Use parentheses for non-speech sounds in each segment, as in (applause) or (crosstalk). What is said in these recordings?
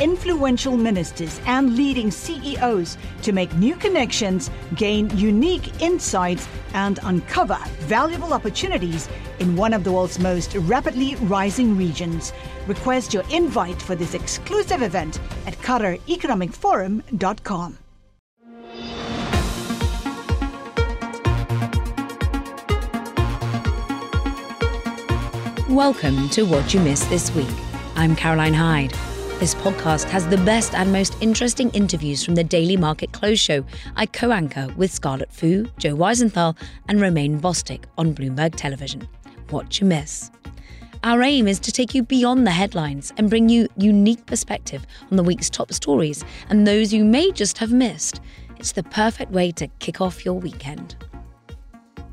influential ministers, and leading CEOs to make new connections, gain unique insights, and uncover valuable opportunities in one of the world's most rapidly rising regions. Request your invite for this exclusive event at QatarEconomicForum.com. Welcome to What You Missed This Week. I'm Caroline Hyde. This podcast has the best and most interesting interviews from the Daily Market Close Show I co anchor with Scarlett Fu, Joe Weisenthal, and Romaine Bostick on Bloomberg Television. What you miss. Our aim is to take you beyond the headlines and bring you unique perspective on the week's top stories and those you may just have missed. It's the perfect way to kick off your weekend.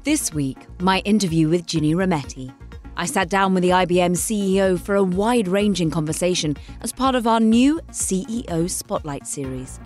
This week, my interview with Ginny Rometty, I sat down with the IBM CEO for a wide ranging conversation as part of our new CEO Spotlight series.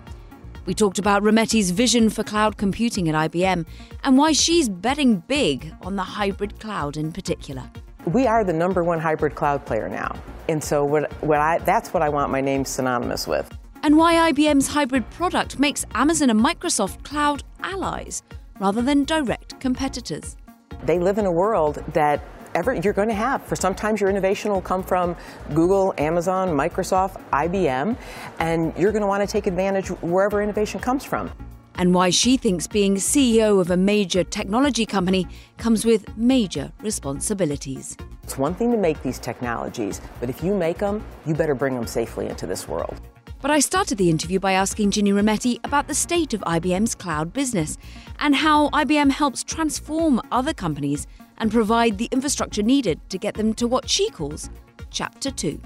We talked about Rometty's vision for cloud computing at IBM and why she's betting big on the hybrid cloud in particular. We are the number one hybrid cloud player now. And so what, what I, that's what I want my name synonymous with. And why IBM's hybrid product makes Amazon and Microsoft cloud allies rather than direct competitors. They live in a world that ever you're going to have. For sometimes your innovation will come from Google, Amazon, Microsoft, IBM, and you're going to want to take advantage wherever innovation comes from. And why she thinks being CEO of a major technology company comes with major responsibilities. It's one thing to make these technologies, but if you make them, you better bring them safely into this world. But I started the interview by asking Ginny Rometty about the state of IBM's cloud business and how IBM helps transform other companies and provide the infrastructure needed to get them to what she calls Chapter 2.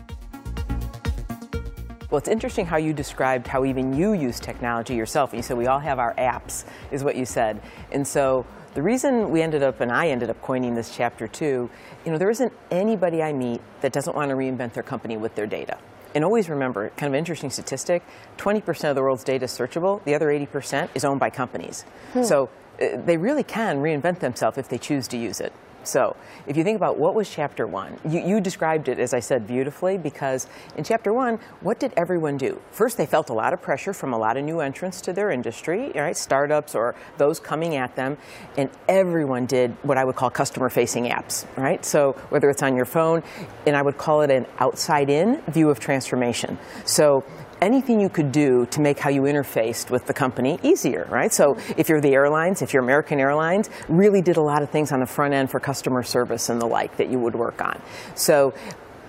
Well, it's interesting how you described how even you use technology yourself. You said we all have our apps, is what you said. And so the reason we ended up, and I ended up coining this chapter two, you know, there isn't anybody I meet that doesn't want to reinvent their company with their data. And always remember, kind of interesting statistic 20% of the world's data is searchable, the other 80% is owned by companies. Hmm. So uh, they really can reinvent themselves if they choose to use it. So, if you think about what was chapter one, you, you, described it, as I said, beautifully, because in chapter one, what did everyone do? First, they felt a lot of pressure from a lot of new entrants to their industry, right? Startups or those coming at them, and everyone did what I would call customer facing apps, right? So, whether it's on your phone, and I would call it an outside in view of transformation. So, anything you could do to make how you interfaced with the company easier, right? So if you're the airlines, if you're American Airlines, really did a lot of things on the front end for customer service and the like that you would work on. So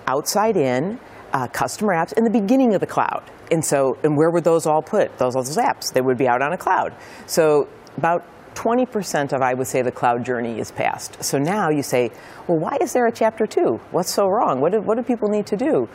outside in, uh, customer apps in the beginning of the cloud. And so, and where would those all put? Those, all those apps, they would be out on a cloud. So about 20% of, I would say, the cloud journey is past. So now you say, well, why is there a chapter two? What's so wrong? What do, what do people need to do?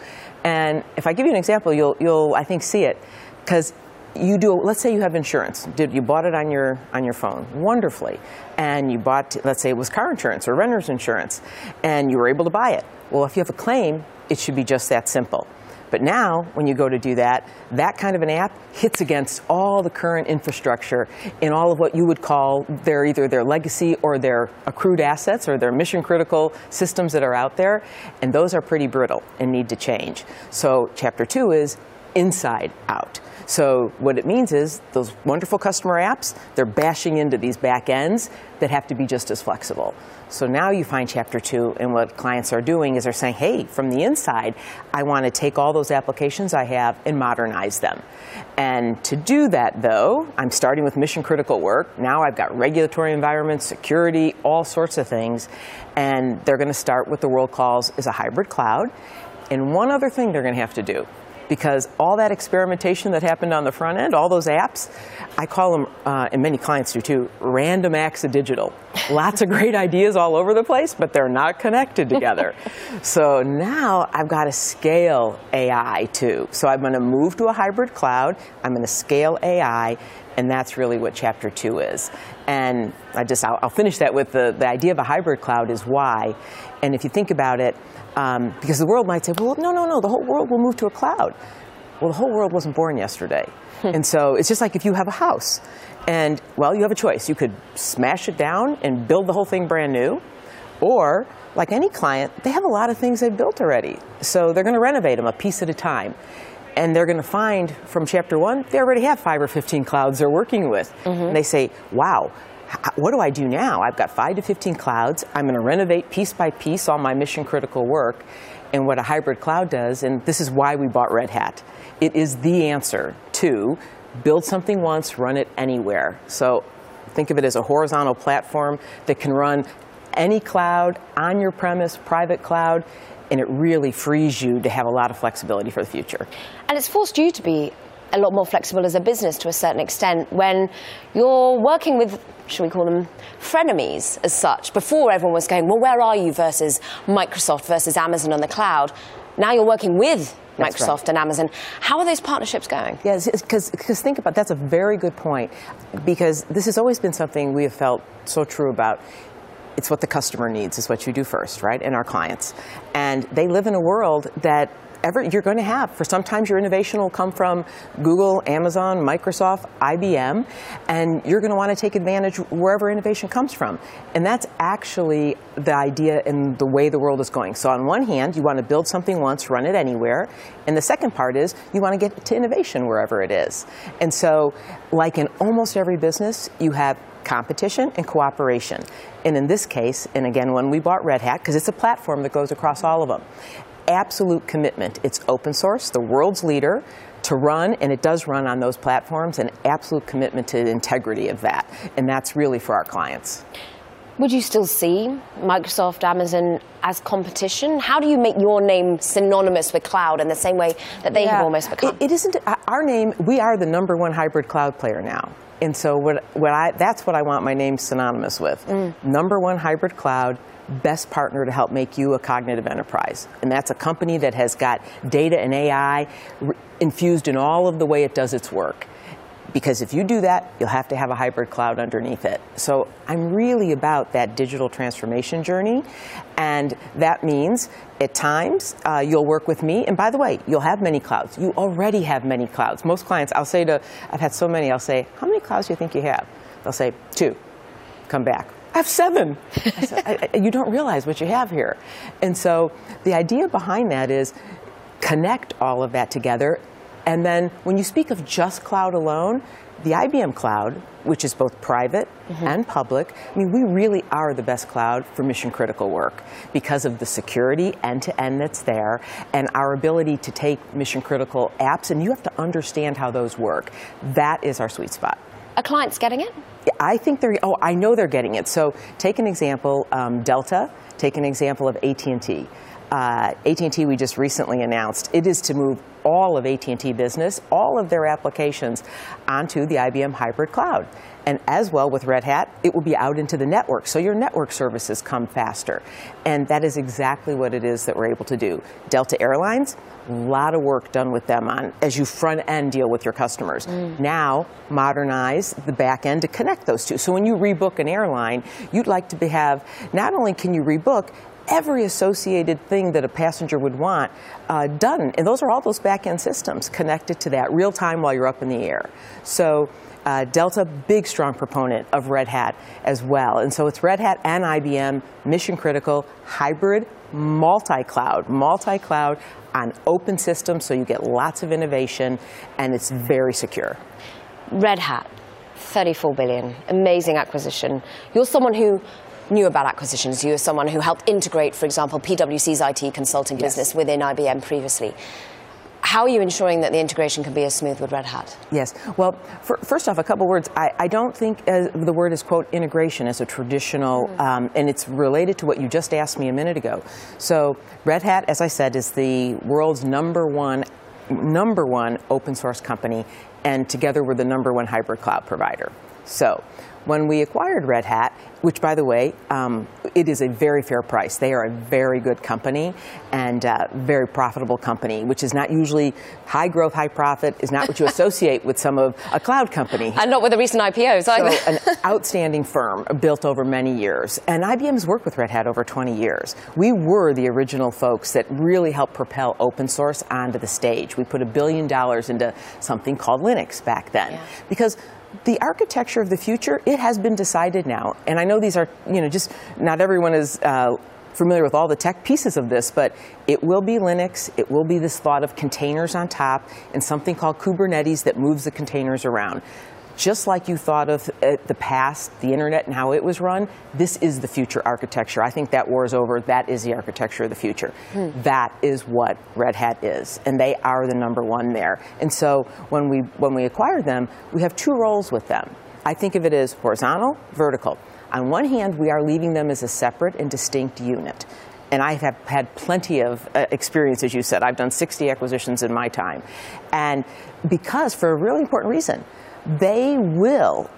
And if I give you an example, you'll, you'll I think, see it. Because you do, let's say you have insurance. Did, you bought it on your, on your phone, wonderfully. And you bought, let's say it was car insurance or renter's insurance, and you were able to buy it. Well, if you have a claim, it should be just that simple. But now, when you go to do that, that kind of an app hits against all the current infrastructure in all of what you would call their either their legacy or their accrued assets or their mission critical systems that are out there. And those are pretty brittle and need to change. So, chapter two is inside out. So what it means is those wonderful customer apps, they're bashing into these back ends that have to be just as flexible. So now you find chapter two, and what clients are doing is they're saying, hey, from the inside, I want to take all those applications I have and modernize them. And to do that, though, I'm starting with mission critical work. Now I've got regulatory environments, security, all sorts of things. And they're going to start what the world calls is a hybrid cloud. And one other thing they're going to have to do because all that experimentation that happened on the front end, all those apps, I call them, uh, and many clients do too, random acts of digital. Lots of great ideas all over the place, but they're not connected together. (laughs) so now I've got to scale AI too. So I'm going to move to a hybrid cloud. I'm going to scale AI And that's really what chapter two is. And I just, I'll, I'll finish that with the, the idea of a hybrid cloud is why. And if you think about it, um, because the world might say, well, no, no, no, the whole world will move to a cloud. Well, the whole world wasn't born yesterday. and so it's just like if you have a house. And, well, you have a choice. You could smash it down and build the whole thing brand new, or, like any client, they have a lot of things they've built already. So they're going to renovate them a piece at a time. And they're going to find from chapter one, they already have five or 15 clouds they're working with. Mm-hmm. And they say, wow, what do I do now? I've got five to 15 clouds. I'm going to renovate piece by piece all my mission critical work. And what a hybrid cloud does, and this is why we bought Red Hat, it is the answer to build something once, run it anywhere. So think of it as a horizontal platform that can run any cloud, on your premise, private cloud, and it really frees you to have a lot of flexibility for the future. And it's forced you to be a lot more flexible as a business to a certain extent when you're working with should we call them frenemies as such before everyone was going well where are you versus microsoft versus amazon on the cloud now you're working with Microsoft right. and Amazon. How are those partnerships going? Yes, because think about that's a very good point because this has always been something we have felt so true about. It's what the customer needs, is what you do first, right? And our clients. And they live in a world that ever you're going to have. For sometimes your innovation will come from Google, Amazon, Microsoft, IBM, and you're going to want to take advantage wherever innovation comes from. And that's actually the idea in the way the world is going. So on one hand, you want to build something once, run it anywhere. And the second part is you want to get to innovation wherever it is. And so, like in almost every business, you have competition and cooperation. And in this case, and again, when we bought Red Hat, because it's a platform that goes across all of them, absolute commitment. It's open source, the world's leader to run, and it does run on those platforms, and absolute commitment to the integrity of that. And that's really for our clients. Would you still see Microsoft, Amazon as competition? How do you make your name synonymous with cloud in the same way that they yeah, have almost become? It, it isn't uh, our name. We are the number one hybrid cloud player now, and so what, what I, that's what I want my name synonymous with. Mm. Number one hybrid cloud best partner to help make you a cognitive enterprise. And that's a company that has got data and AI infused in all of the way it does its work. Because if you do that, you'll have to have a hybrid cloud underneath it. So I'm really about that digital transformation journey. And that means at times uh, you'll work with me. And by the way, you'll have many clouds. You already have many clouds. Most clients, I'll say to, I've had so many, I'll say, how many clouds do you think you have? They'll say, two. Come back. I have seven. I said, I, you don't realize what you have here. And so the idea behind that is connect all of that together. And then when you speak of just cloud alone, the IBM cloud, which is both private mm-hmm. and public, I mean, we really are the best cloud for mission critical work because of the security end to end that's there and our ability to take mission critical apps, and you have to understand how those work. That is our sweet spot. Are clients getting it? I think they're, oh, I know they're getting it. So take an example, um, Delta, take an example of AT&T. Uh, AT&T we just recently announced it is to move all of AT&T business, all of their applications onto the IBM hybrid cloud. And as well with Red Hat, it will be out into the network, so your network services come faster. And that is exactly what it is that we're able to do. Delta Airlines, a lot of work done with them on as you front end deal with your customers. Mm. Now, modernize the back end to connect those two. So when you rebook an airline, you'd like to have not only can you rebook, every associated thing that a passenger would want uh, done. And those are all those back end systems connected to that real time while you're up in the air. So uh, Delta, big strong proponent of Red Hat as well. And so it's Red Hat and IBM, mission critical, hybrid, multi cloud, multi cloud on open systems so you get lots of innovation and it's very secure. Red Hat, 34 billion, amazing acquisition. You're someone who knew about acquisitions. You're someone who helped integrate, for example, PwC's IT consulting yes. business within IBM previously. How are you ensuring that the integration can be as smooth with Red Hat? Yes. Well, for, first off, a couple words. I, I don't think uh, the word is, quote, integration as a traditional, mm. um, and it's related to what you just asked me a minute ago. So, Red Hat, as I said, is the world's number one number one open source company, and together we're the number one hybrid cloud provider. So, when we acquired Red Hat, which by the way, um, it is a very fair price. They are a very good company and uh, very profitable company, which is not usually high growth, high profit, is not what you (laughs) associate with some of a cloud company. And not with the recent IPOs either. So, an (laughs) outstanding firm built over many years. And IBM's worked with Red Hat over 20 years. We were the original folks that really helped propel open source onto the stage. We put a billion dollars into something called Linux back then. Yeah. Because the architecture of the future, it has been decided now. And I know these are, you know, just not everyone is uh, familiar with all the tech pieces of this, but it will be Linux. It will be this thought of containers on top and something called Kubernetes that moves the containers around just like you thought of uh, the past, the internet and how it was run, this is the future architecture. I think that war is over. That is the architecture of the future. Hmm. That is what Red Hat is, and they are the number one there. And so when we when we acquired them, we have two roles with them. I think of it as horizontal, vertical. On one hand, we are leaving them as a separate and distinct unit. And I have had plenty of uh, experience, as you said. I've done 60 acquisitions in my time. And because, for a really important reason, they will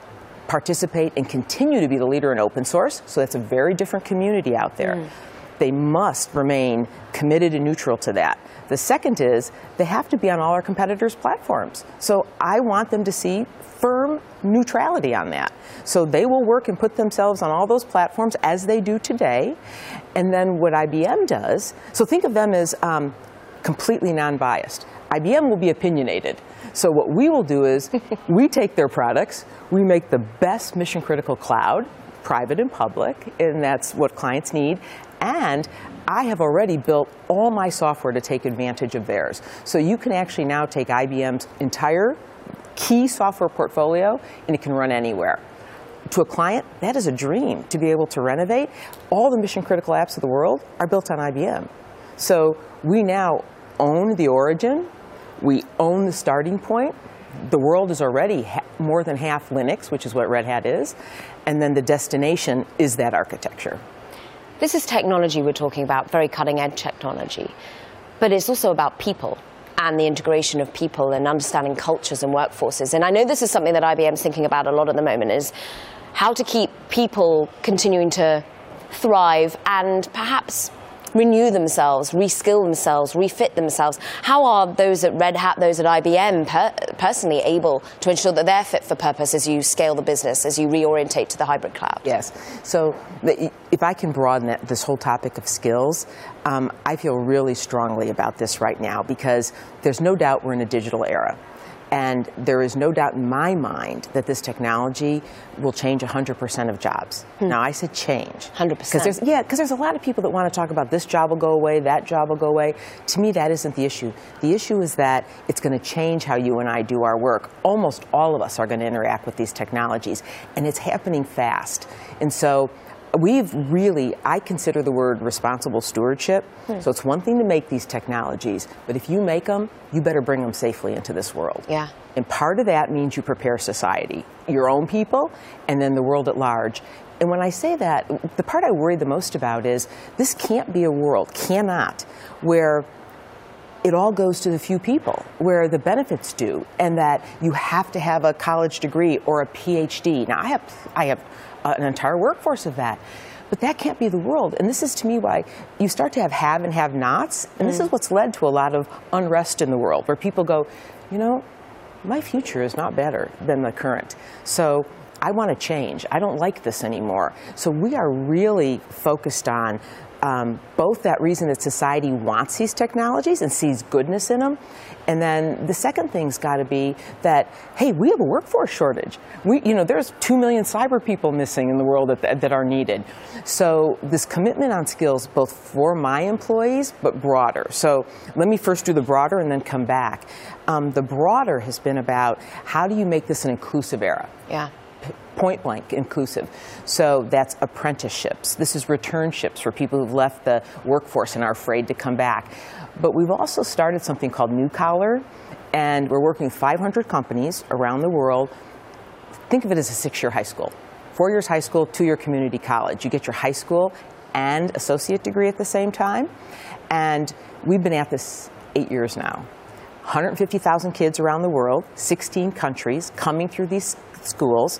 participate and continue to be the leader in open source. So that's a very different community out there. Mm. They must remain committed and neutral to that. The second is they have to be on all our competitors' platforms. So I want them to see firm neutrality on that. So they will work and put themselves on all those platforms as they do today. And then what IBM does, so think of them as um, completely non biased. IBM will be opinionated. So what we will do is (laughs) we take their products, we make the best mission critical cloud, private and public, and that's what clients need. And I have already built all my software to take advantage of theirs. So you can actually now take IBM's entire key software portfolio and it can run anywhere. To a client, that is a dream to be able to renovate. All the mission critical apps of the world are built on IBM. So we now own the origin, we own the starting point. The world is already more than half Linux, which is what Red Hat is, and then the destination is that architecture. This is technology we're talking about, very cutting edge technology, but it's also about people and the integration of people and understanding cultures and workforces. And I know this is something that IBM's thinking about a lot at the moment is how to keep people continuing to thrive and perhaps renew themselves, reskill themselves, refit themselves. How are those at Red Hat, those at IBM per- personally able to ensure that they're fit for purpose as you scale the business, as you reorientate to the hybrid cloud? Yes. So if I can broaden that, this whole topic of skills, um, I feel really strongly about this right now because there's no doubt we're in a digital era. And there is no doubt in my mind that this technology will change 100% of jobs. Hmm. Now, I said change. 100%. There's, yeah, because there's a lot of people that want to talk about this job will go away, that job will go away. To me, that isn't the issue. The issue is that it's going to change how you and I do our work. Almost all of us are going to interact with these technologies, and it's happening fast. And so, we've really, I consider the word responsible stewardship. Hmm. So it's one thing to make these technologies, but if you make them, you better bring them safely into this world. Yeah. And part of that means you prepare society, your own people, and then the world at large. And when I say that, the part I worry the most about is this can't be a world, cannot, where it all goes to the few people where the benefits do and that you have to have a college degree or a PhD. Now I have I have an entire workforce of that. But that can't be the world. And this is to me why you start to have have and have nots. And mm. this is what's led to a lot of unrest in the world where people go, you know, my future is not better than the current. So I want to change. I don't like this anymore. So we are really focused on um, both that reason that society wants these technologies and sees goodness in them, and then the second thing's got to be that hey, we have a workforce shortage. We, you know, there's two million cyber people missing in the world that, that are needed. So this commitment on skills, both for my employees but broader. So let me first do the broader and then come back. Um, the broader has been about how do you make this an inclusive era? Yeah point blank inclusive. So that's apprenticeships. This is returnships for people who've left the workforce and are afraid to come back. But we've also started something called New Collar, and we're working with 500 companies around the world. Think of it as a six year high school. Four years high school, two year community college. You get your high school and associate degree at the same time. And we've been at this eight years now. 150,000 kids around the world, 16 countries coming through these schools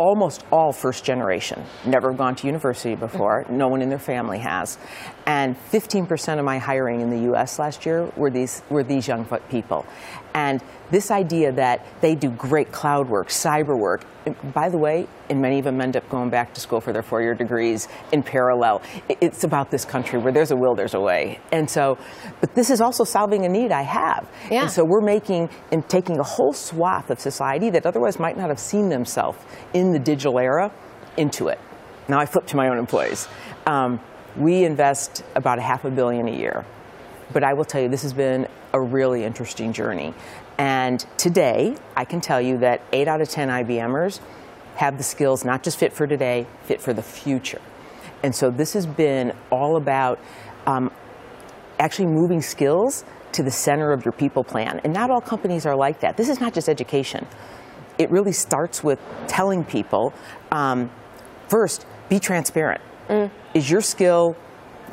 almost all first generation, never gone to university before, no one in their family has. And 15% of my hiring in the US last year were these, were these young people. And this idea that they do great cloud work, cyber work, by the way, and many of them end up going back to school for their four year degrees in parallel. It's about this country where there's a will, there's a way. And so, but this is also solving a need I have. Yeah. And so we're making and taking a whole swath of society that otherwise might not have seen themselves in the digital era into it. Now I flip to my own employees. Um, we invest about a half a billion a year. But I will tell you, this has been a really interesting journey. And today, I can tell you that 8 out of 10 IBMers have the skills not just fit for today, fit for the future. And so this has been all about um, actually moving skills to the center of your people plan. And not all companies are like that. This is not just education. It really starts with telling people um, first, be transparent. Mm. Is your skill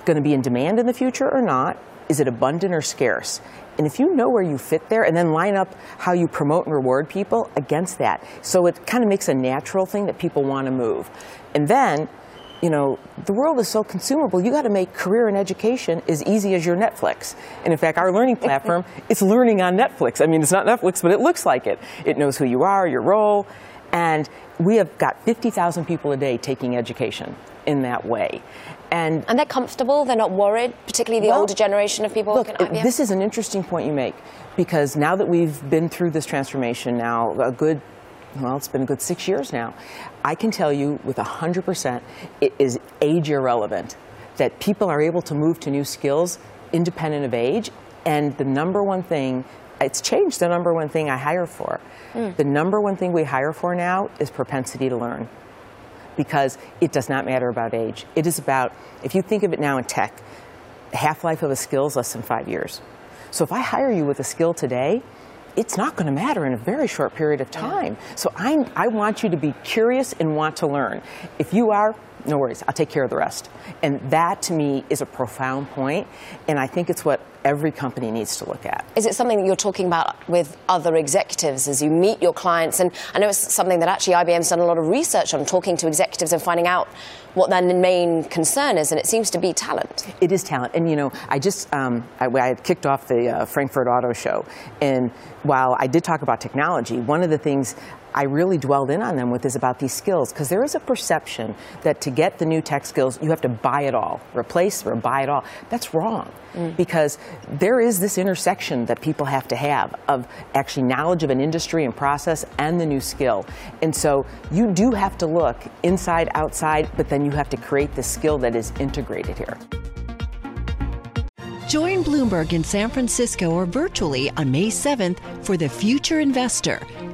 going to be in demand in the future or not? Is it abundant or scarce? And if you know where you fit there and then line up how you promote and reward people against that. So it kind of makes a natural thing that people want to move. And then, you know, the world is so consumable, you got to make career and education as easy as your Netflix. And in fact, our learning (laughs) platform, it's learning on Netflix. I mean, it's not Netflix, but it looks like it. It knows who you are, your role. And we have got 50,000 people a day taking education in that way. And, and they're comfortable, they're not worried, particularly the well, older generation of people. Look, this is an interesting point you make because now that we've been through this transformation now, a good, well, it's been a good six years now, I can tell you with 100% it is age irrelevant that people are able to move to new skills independent of age. And the number one thing, it's changed the number one thing I hire for. Mm. The number one thing we hire for now is propensity to learn because it does not matter about age. It is about, if you think of it now in tech, half life of a skill is less than five years. So if I hire you with a skill today, it's not going to matter in a very short period of time. So i I want you to be curious and want to learn. If you are, no worries, I'll take care of the rest. And that to me is a profound point, and I think it's what every company needs to look at. Is it something that you're talking about with other executives as you meet your clients? And I know it's something that actually IBM's done a lot of research on, talking to executives and finding out what their main concern is, and it seems to be talent. It is talent, and you know, I just um, I, I, kicked off the uh, Frankfurt Auto Show, and while I did talk about technology, one of the things I really dwelled in on them with is about these skills because there is a perception that to get the new tech skills you have to buy it all, replace or buy it all. That's wrong mm. because there is this intersection that people have to have of actually knowledge of an industry and process and the new skill. And so you do have to look inside, outside, but then you have to create the skill that is integrated here. Join Bloomberg in San Francisco or virtually on May 7th for The Future Investor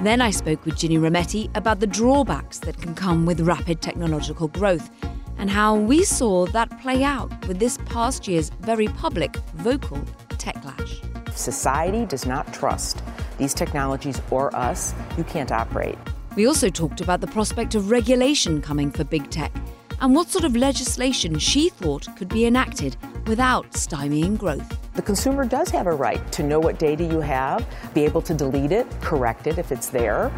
Then I spoke with Ginny Rometty about the drawbacks that can come with rapid technological growth and how we saw that play out with this past year's very public, vocal techlash. Society does not trust these technologies or us, you can't operate. We also talked about the prospect of regulation coming for big tech and what sort of legislation she thought could be enacted without stymieing growth. The consumer does have a right to know what data you have, be able to delete it, correct it if it's there.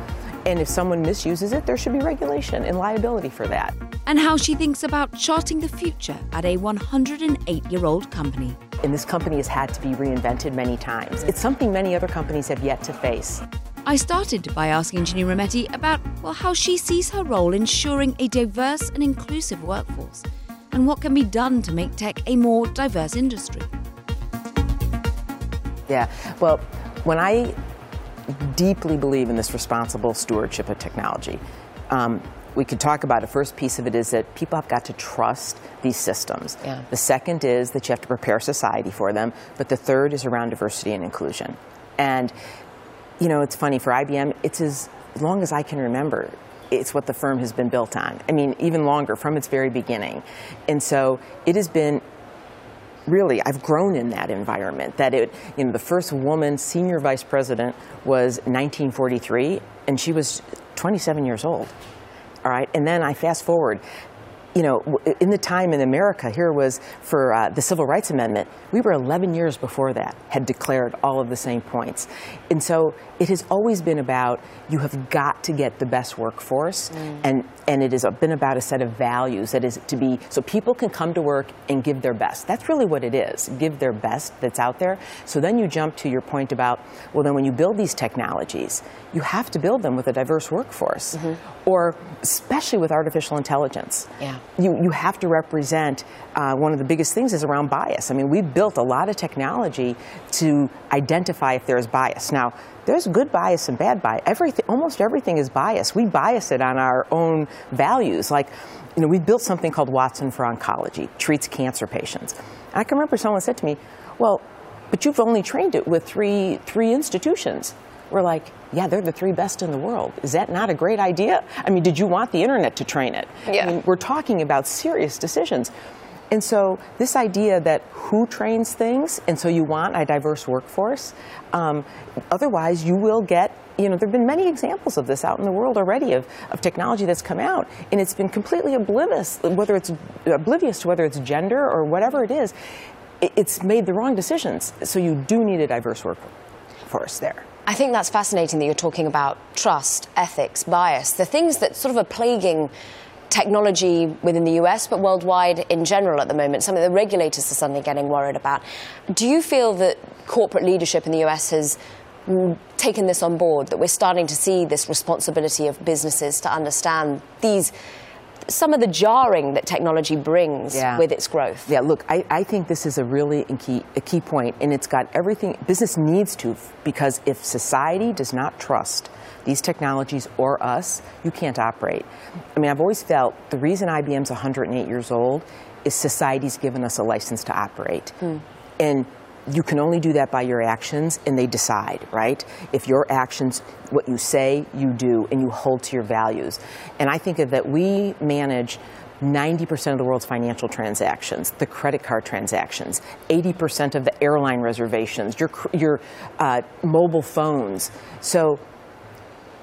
And if someone misuses it, there should be regulation and liability for that. And how she thinks about charting the future at a 108 year old company. And this company has had to be reinvented many times. It's something many other companies have yet to face. I started by asking Ginny Rometty about well, how she sees her role ensuring a diverse and inclusive workforce and what can be done to make tech a more diverse industry. Yeah, well, when I deeply believe in this responsible stewardship of technology, um, we could talk about the first piece of it is that people have got to trust these systems. Yeah. The second is that you have to prepare society for them. But the third is around diversity and inclusion. And, you know, it's funny for IBM, it's as long as I can remember, it's what the firm has been built on. I mean, even longer from its very beginning. And so it has been really I've grown in that environment that it you know the first woman senior vice president was 1943 and she was 27 years old all right and then I fast forward you know, in the time in America, here was for uh, the Civil Rights Amendment, we were 11 years before that, had declared all of the same points. And so it has always been about you have got to get the best workforce, mm. and, and it has been about a set of values that is to be so people can come to work and give their best. That's really what it is give their best that's out there. So then you jump to your point about, well, then when you build these technologies, you have to build them with a diverse workforce, mm-hmm. or especially with artificial intelligence. Yeah. You, you have to represent uh, one of the biggest things is around bias. I mean, we've built a lot of technology to identify if there is bias. Now, there's good bias and bad bias. Everything, almost everything is bias. We bias it on our own values. Like, you know, we built something called Watson for Oncology, treats cancer patients. I can remember someone said to me, well, but you've only trained it with three, three institutions. We're like, yeah, they're the three best in the world. Is that not a great idea? I mean, did you want the internet to train it? Yeah. I mean, we're talking about serious decisions. And so, this idea that who trains things, and so you want a diverse workforce, um, otherwise, you will get you know, there have been many examples of this out in the world already of, of technology that's come out, and it's been completely oblivious, whether it's oblivious to whether it's gender or whatever it is. It's made the wrong decisions. So you do need a diverse workforce there. I think that's fascinating that you're talking about trust, ethics, bias, the things that sort of are plaguing technology within the US, but worldwide in general at the moment, something the regulators are suddenly getting worried about. Do you feel that corporate leadership in the US has taken this on board, that we're starting to see this responsibility of businesses to understand these? Some of the jarring that technology brings yeah. with its growth. Yeah, look, I, I think this is a really key, a key point, and it's got everything business needs to, because if society does not trust these technologies or us, you can't operate. I mean, I've always felt the reason IBM's 108 years old is society's given us a license to operate. Hmm. And you can only do that by your actions, and they decide, right? If your actions, what you say, you do, and you hold to your values. And I think of that we manage 90% of the world's financial transactions, the credit card transactions, 80% of the airline reservations, your, your uh, mobile phones. So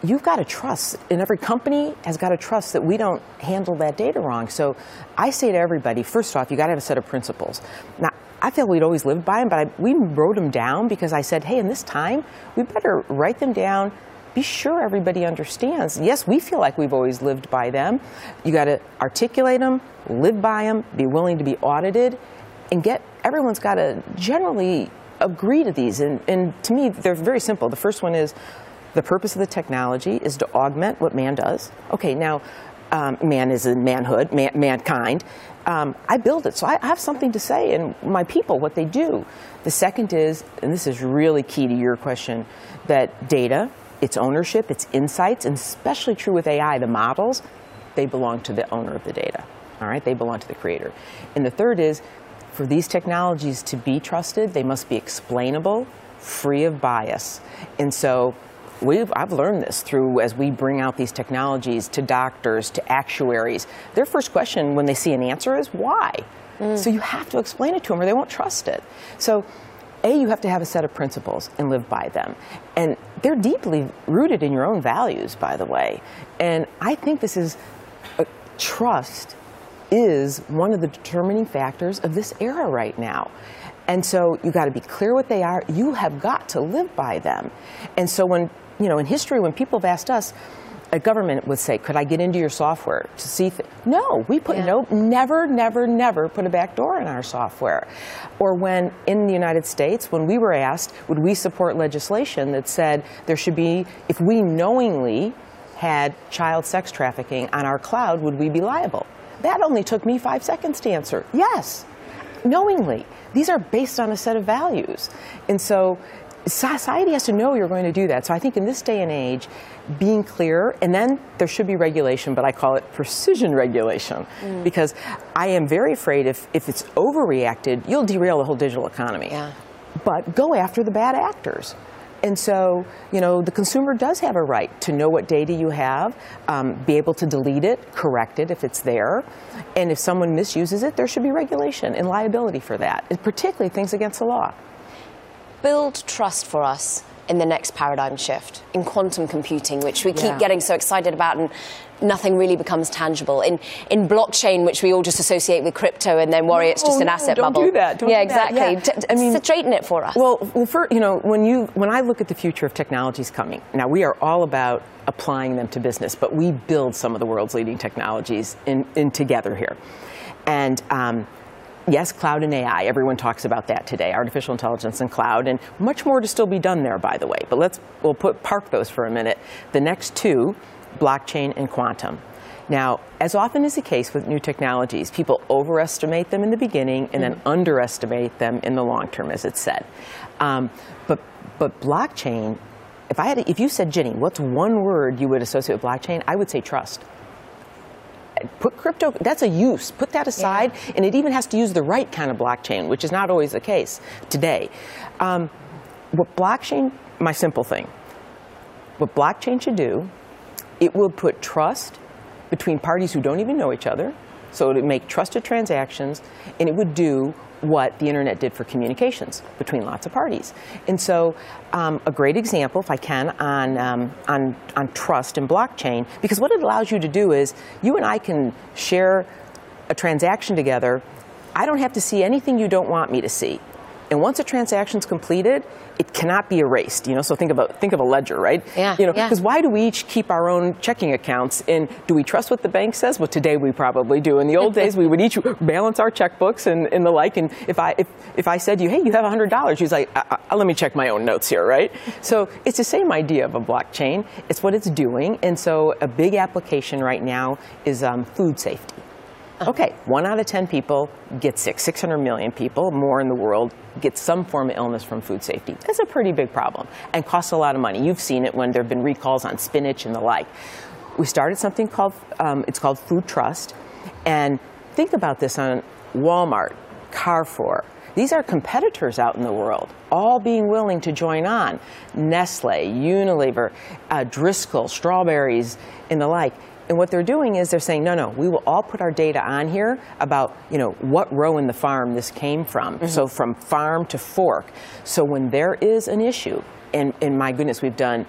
you've got to trust, and every company has got to trust that we don't handle that data wrong. So I say to everybody, first off, you got to have a set of principles. Now, I feel we'd always lived by them, but I, we wrote them down because I said, hey, in this time, we better write them down. Be sure everybody understands. Yes, we feel like we've always lived by them. You got to articulate them, live by them, be willing to be audited, and get everyone's got to generally agree to these. And, and to me, they're very simple. The first one is the purpose of the technology is to augment what man does. Okay, now um, man is in manhood, man, mankind. Um, I build it, so I have something to say, and my people, what they do. The second is, and this is really key to your question, that data, its ownership, its insights, and especially true with AI, the models, they belong to the owner of the data. All right, they belong to the creator. And the third is, for these technologies to be trusted, they must be explainable, free of bias. And so We've, I've learned this through as we bring out these technologies to doctors, to actuaries. Their first question when they see an answer is why? Mm. So you have to explain it to them or they won't trust it. So, A, you have to have a set of principles and live by them. And they're deeply rooted in your own values, by the way. And I think this is uh, trust is one of the determining factors of this era right now. And so you got to be clear what they are. You have got to live by them. And so when you know, in history, when people have asked us, a government would say, "Could I get into your software to see?" Th-? No, we put yeah. no, never, never, never put a back door in our software. Or when in the United States, when we were asked, would we support legislation that said there should be, if we knowingly had child sex trafficking on our cloud, would we be liable? That only took me five seconds to answer. Yes, knowingly. These are based on a set of values, and so society has to know you're going to do that. So I think in this day and age, being clear, and then there should be regulation, but I call it precision regulation, mm. because I am very afraid if, if it's overreacted, you'll derail the whole digital economy. Yeah. But go after the bad actors. And so, you know, the consumer does have a right to know what data you have, um, be able to delete it, correct it if it's there. And if someone misuses it, there should be regulation and liability for that, and particularly things against the law. Build trust for us in the next paradigm shift in quantum computing, which we keep Yeah. getting so excited about, and nothing really becomes tangible. In in blockchain, which we all just associate with crypto and then worry it's just No, an no, asset don't bubble. do that. Don't yeah, do that. exactly. Yeah. T- t- I mean- straighten it for us. Well, well, for, you know, when you when I look at the future of technologies coming, now we are all about applying them to business, but we build some of the world's leading technologies in, in together here, and. Um, Yes, cloud and AI. Everyone talks about that today, artificial intelligence and cloud, and much more to still be done there, by the way. But let's we'll put park those for a minute. The next two, blockchain and quantum. Now, as often is the case with new technologies, people overestimate them in the beginning and then underestimate them in the long term, as it's said. Um, but but blockchain, if I had, if you said, Ginny, what's one word you would associate with blockchain? I would say trust put crypto that's a use. Put that aside and it even has to use the right kind of blockchain which is not always the case today. Um, what blockchain my simple thing. What blockchain should do it will put trust between parties who don't even know each other so it would make trusted transactions and it would do what the internet did for communications between lots of parties. And so, um, a great example, if I can, on, um, on, on trust and blockchain, because what it allows you to do is you and I can share a transaction together. I don't have to see anything you don't want me to see. And once a transaction's completed, it cannot be erased. You know, so think about think of a ledger, right? Yeah, You know, yeah. because why do we each keep our own checking accounts? And do we trust what the bank says? Well, today we probably do. In the old (laughs) days, we would each balance our checkbooks and, and the like. And if I if, if I said to you, hey, you have hundred dollars, she's like, I, I, let me check my own notes here, right? So it's the same idea of a blockchain. It's what it's doing. And so a big application right now is um, food safety. Okay, one out of 10 people get sick. 600 million people, more in the world, get some form of illness from food safety. That's a pretty big problem and costs a lot of money. You've seen it when there have been recalls on spinach and the like. We started something called, um, it's called Food Trust. And think about this on Walmart, Carrefour. These are competitors out in the world, all being willing to join on. Nestle, Unilever, uh, Driscoll, Strawberries, and the like. And what they're doing is they're saying, no, no, we will all put our data on here about, you know, what row in the farm this came from. So from farm to fork. So when there is an issue, and, and my goodness, we've done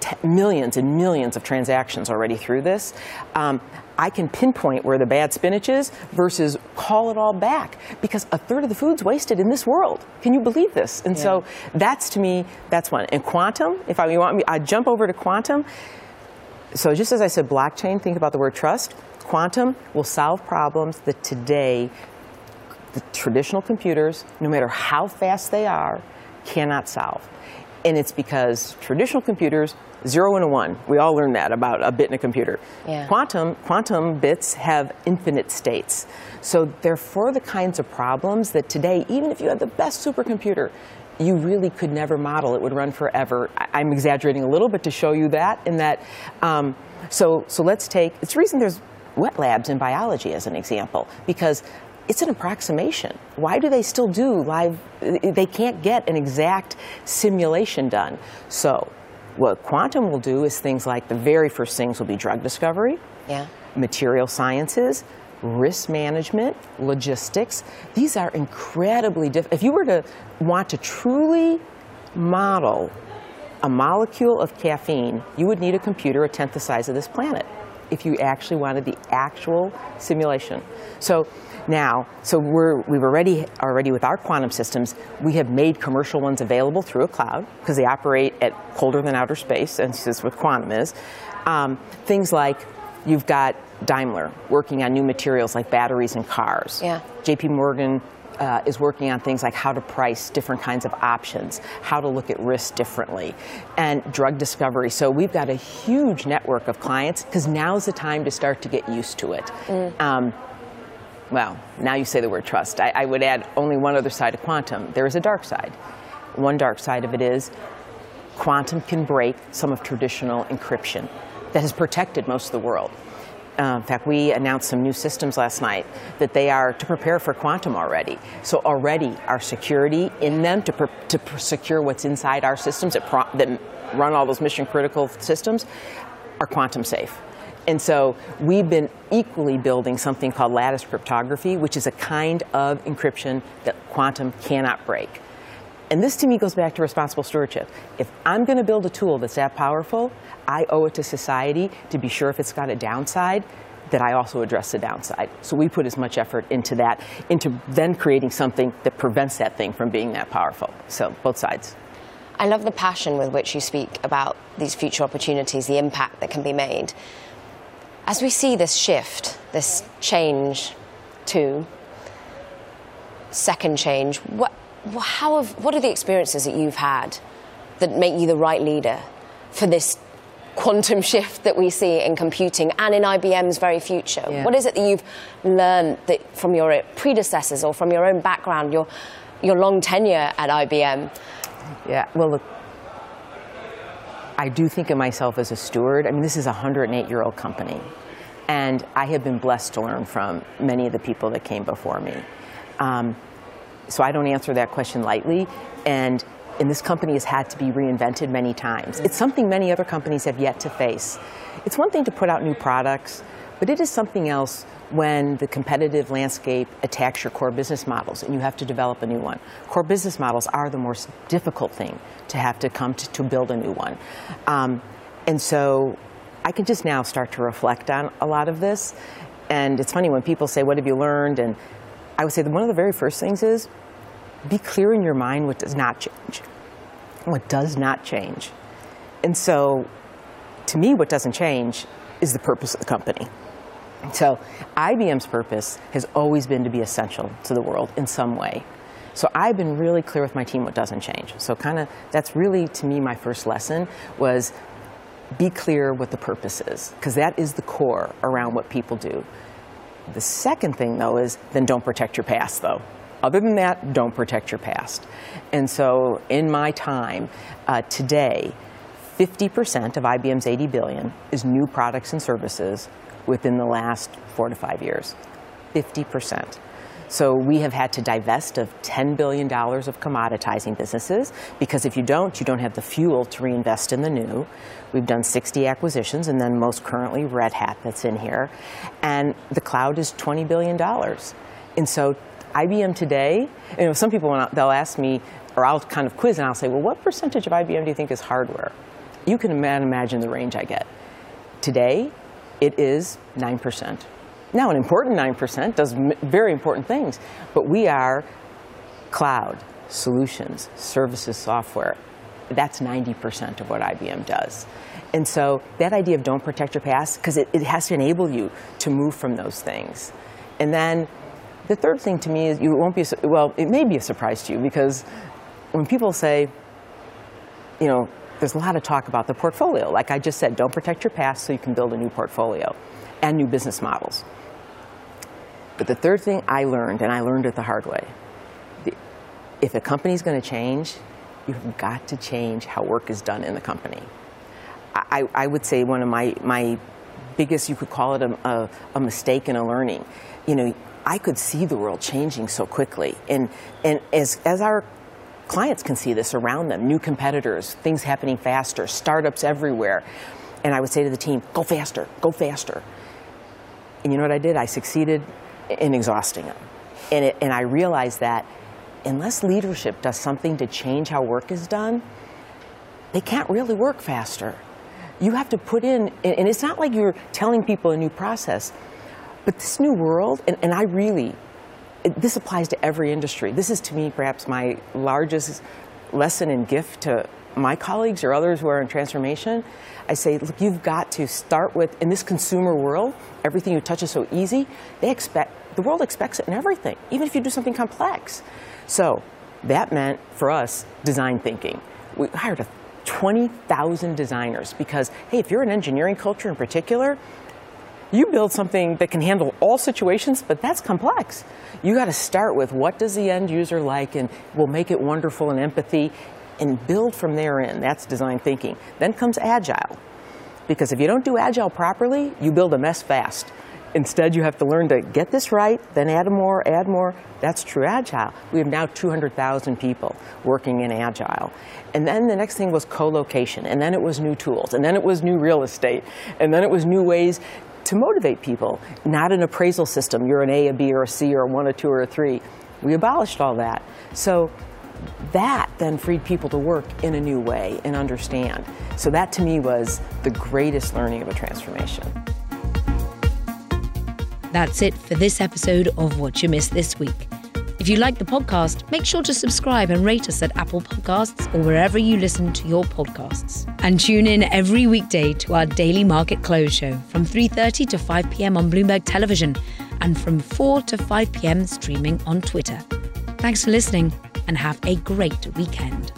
t- millions and millions of transactions already through this. Um, I can pinpoint where the bad spinach is versus call it all back because a third of the food's wasted in this world. Can you believe this? And so that's to me, that's one. And quantum, if I you want me, I jump over to quantum. So just as I said, blockchain, think about the word trust. Quantum will solve problems that today the traditional computers, no matter how fast they are, cannot solve. And it's because traditional computers, zero and a one, we all learned that about a bit in a computer. Yeah. Quantum, quantum bits have infinite states. So they're for the kinds of problems that today, even if you had the best supercomputer, you really could never model. It would run forever. I- I'm exaggerating a little bit to show you that. In that, um, so so let's take. It's the reason there's wet labs in biology as an example because it's an approximation. Why do they still do live? They can't get an exact simulation done. So what quantum will do is things like the very first things will be drug discovery yeah. material sciences, risk management, logistics. These are incredibly difficult. If you were to want to truly model a molecule of caffeine, you would need a computer a tenth the size of this planet if you actually wanted the actual simulation. So now, so we're, we were ready already with our quantum systems. We have made commercial ones available through a cloud because they operate at colder than outer space, and this is what quantum is. Um, things like you've got Daimler working on new materials like batteries and cars. Yeah. JP Morgan uh, is working on things like how to price different kinds of options, how to look at risk differently, and drug discovery. So we've got a huge network of clients because now's the time to start to get used to it. Um, well, now you say the word trust. I, I would add only one other side of quantum. There is a dark side. One dark side of it is quantum can break some of traditional encryption that has protected most of the world. Uh, in fact, we announced some new systems last night that they are to prepare for quantum already. So already our security in them to, to secure what's inside our systems that, that run all those mission critical systems are quantum safe. And so we've been equally building something called lattice cryptography, which is a kind of encryption that quantum cannot break. And this to me goes back to responsible stewardship. If I'm going to build a tool that's that powerful, I owe it to society to be sure if it's got a downside, that I also address the downside. So we put as much effort into that, into then creating something that prevents that thing from being that powerful. So both sides. I love the passion with which you speak about these future opportunities, the impact that can be made. As we see this shift, this change to second change, what, how have, what are the experiences that you've had that make you the right leader for this quantum shift that we see in computing and in IBM's very future? Yeah. What is it that you've learned that from your predecessors or from your own background, your, your long tenure at IBM? Yeah, well, look, I do think of myself as a steward. I mean, this is a 108 year old company, and I have been blessed to learn from many of the people that came before me. Um, so I don't answer that question lightly. And, and this company has had to be reinvented many times. It's something many other companies have yet to face. It's one thing to put out new products, but it is something else when the competitive landscape attacks your core business models and you have to develop a new one. Core business models are the most difficult thing to have to come to, to build a new one. Um, and so I can just now start to reflect on a lot of this. And it's funny when people say, What have you learned? And I would say that one of the very first things is be clear in your mind what does not change. What does not change. And so, to me, what doesn't change is the purpose of the company. So, IBM's purpose has always been to be essential to the world in some way. So I've been really clear with my team what doesn't change. So kind of that's really to me my first lesson was be clear what the purpose is because that is the core around what people do. The second thing, though, is then don't protect your past, though. Other than that, don't protect your past. And so, in my time uh, today, 50% of IBM's 80 billion is new products and services within the last four to five years. 50%. So we have had to divest of $10 billion of commoditizing businesses because if you don't, you don't have the fuel to reinvest in the new. We've done 60 acquisitions and then most currently Red Hat that's in here. And the cloud is $20 billion. And so IBM today, you know, some people, they'll ask me, or I'll kind of quiz and I'll say, well, what percentage of IBM do you think is hardware? You can imagine the range I get. Today, it is 9%. Now, an important 9% does very important things, but we are cloud, solutions, services, software. That's 90% of what IBM does. And so that idea of don't protect your past, because it, it has to enable you to move from those things. And then the third thing to me is you won't be, well, it may be a surprise to you because when people say, you know, there's a lot of talk about the portfolio. Like I just said, don't protect your past so you can build a new portfolio and new business models. But the third thing I learned, and I learned it the hard way, if a company is going to change, you've got to change how work is done in the company. I, I would say one of my, my biggest, you could call it a, a, a mistake in a learning. You know, I could see the world changing so quickly. And, and as, as our clients can see this around them, new competitors, things happening faster, startups everywhere. And I would say to the team, go faster, go faster. And you know what I did? I succeeded in exhausting them. And, it, and I realized that unless leadership does something to change how work is done, they can't really work faster. You have to put in, and it's not like you're telling people a new process, but this new world, and, and I really, this applies to every industry. This is to me perhaps my largest lesson and gift to my colleagues or others who are in transformation. I say, look, you've got to start with, in this consumer world, everything you touch is so easy. They expect, the world expects it in everything, even if you do something complex. So that meant for us design thinking. We hired 20,000 designers because, hey, if you're an engineering culture in particular, you build something that can handle all situations, but that's complex. You got to start with what does the end user like and we'll make it wonderful and empathy and build from there in. That's design thinking. Then comes agile. because if you don't do agile properly, you build a mess fast. Instead, you have to learn to get this right, then add more, add more. That's true agile. We have now 200,000 people working in agile. And then the next thing was co-location, and then it was new tools, and then it was new real estate, and then it was new ways to motivate people, not an appraisal system. You're an A, a B, or a C, or a one, a two, or a three. We abolished all that. So that then freed people to work in a new way and understand. So that to me was the greatest learning of a transformation. That's it for this episode of What You Missed This Week. If you like the podcast, make sure to subscribe and rate us at Apple Podcasts or wherever you listen to your podcasts. And tune in every weekday to our daily market close show from 3:30 to 5 p.m. on Bloomberg Television and from 4 to 5 p.m. streaming on Twitter. Thanks for listening and have a great weekend.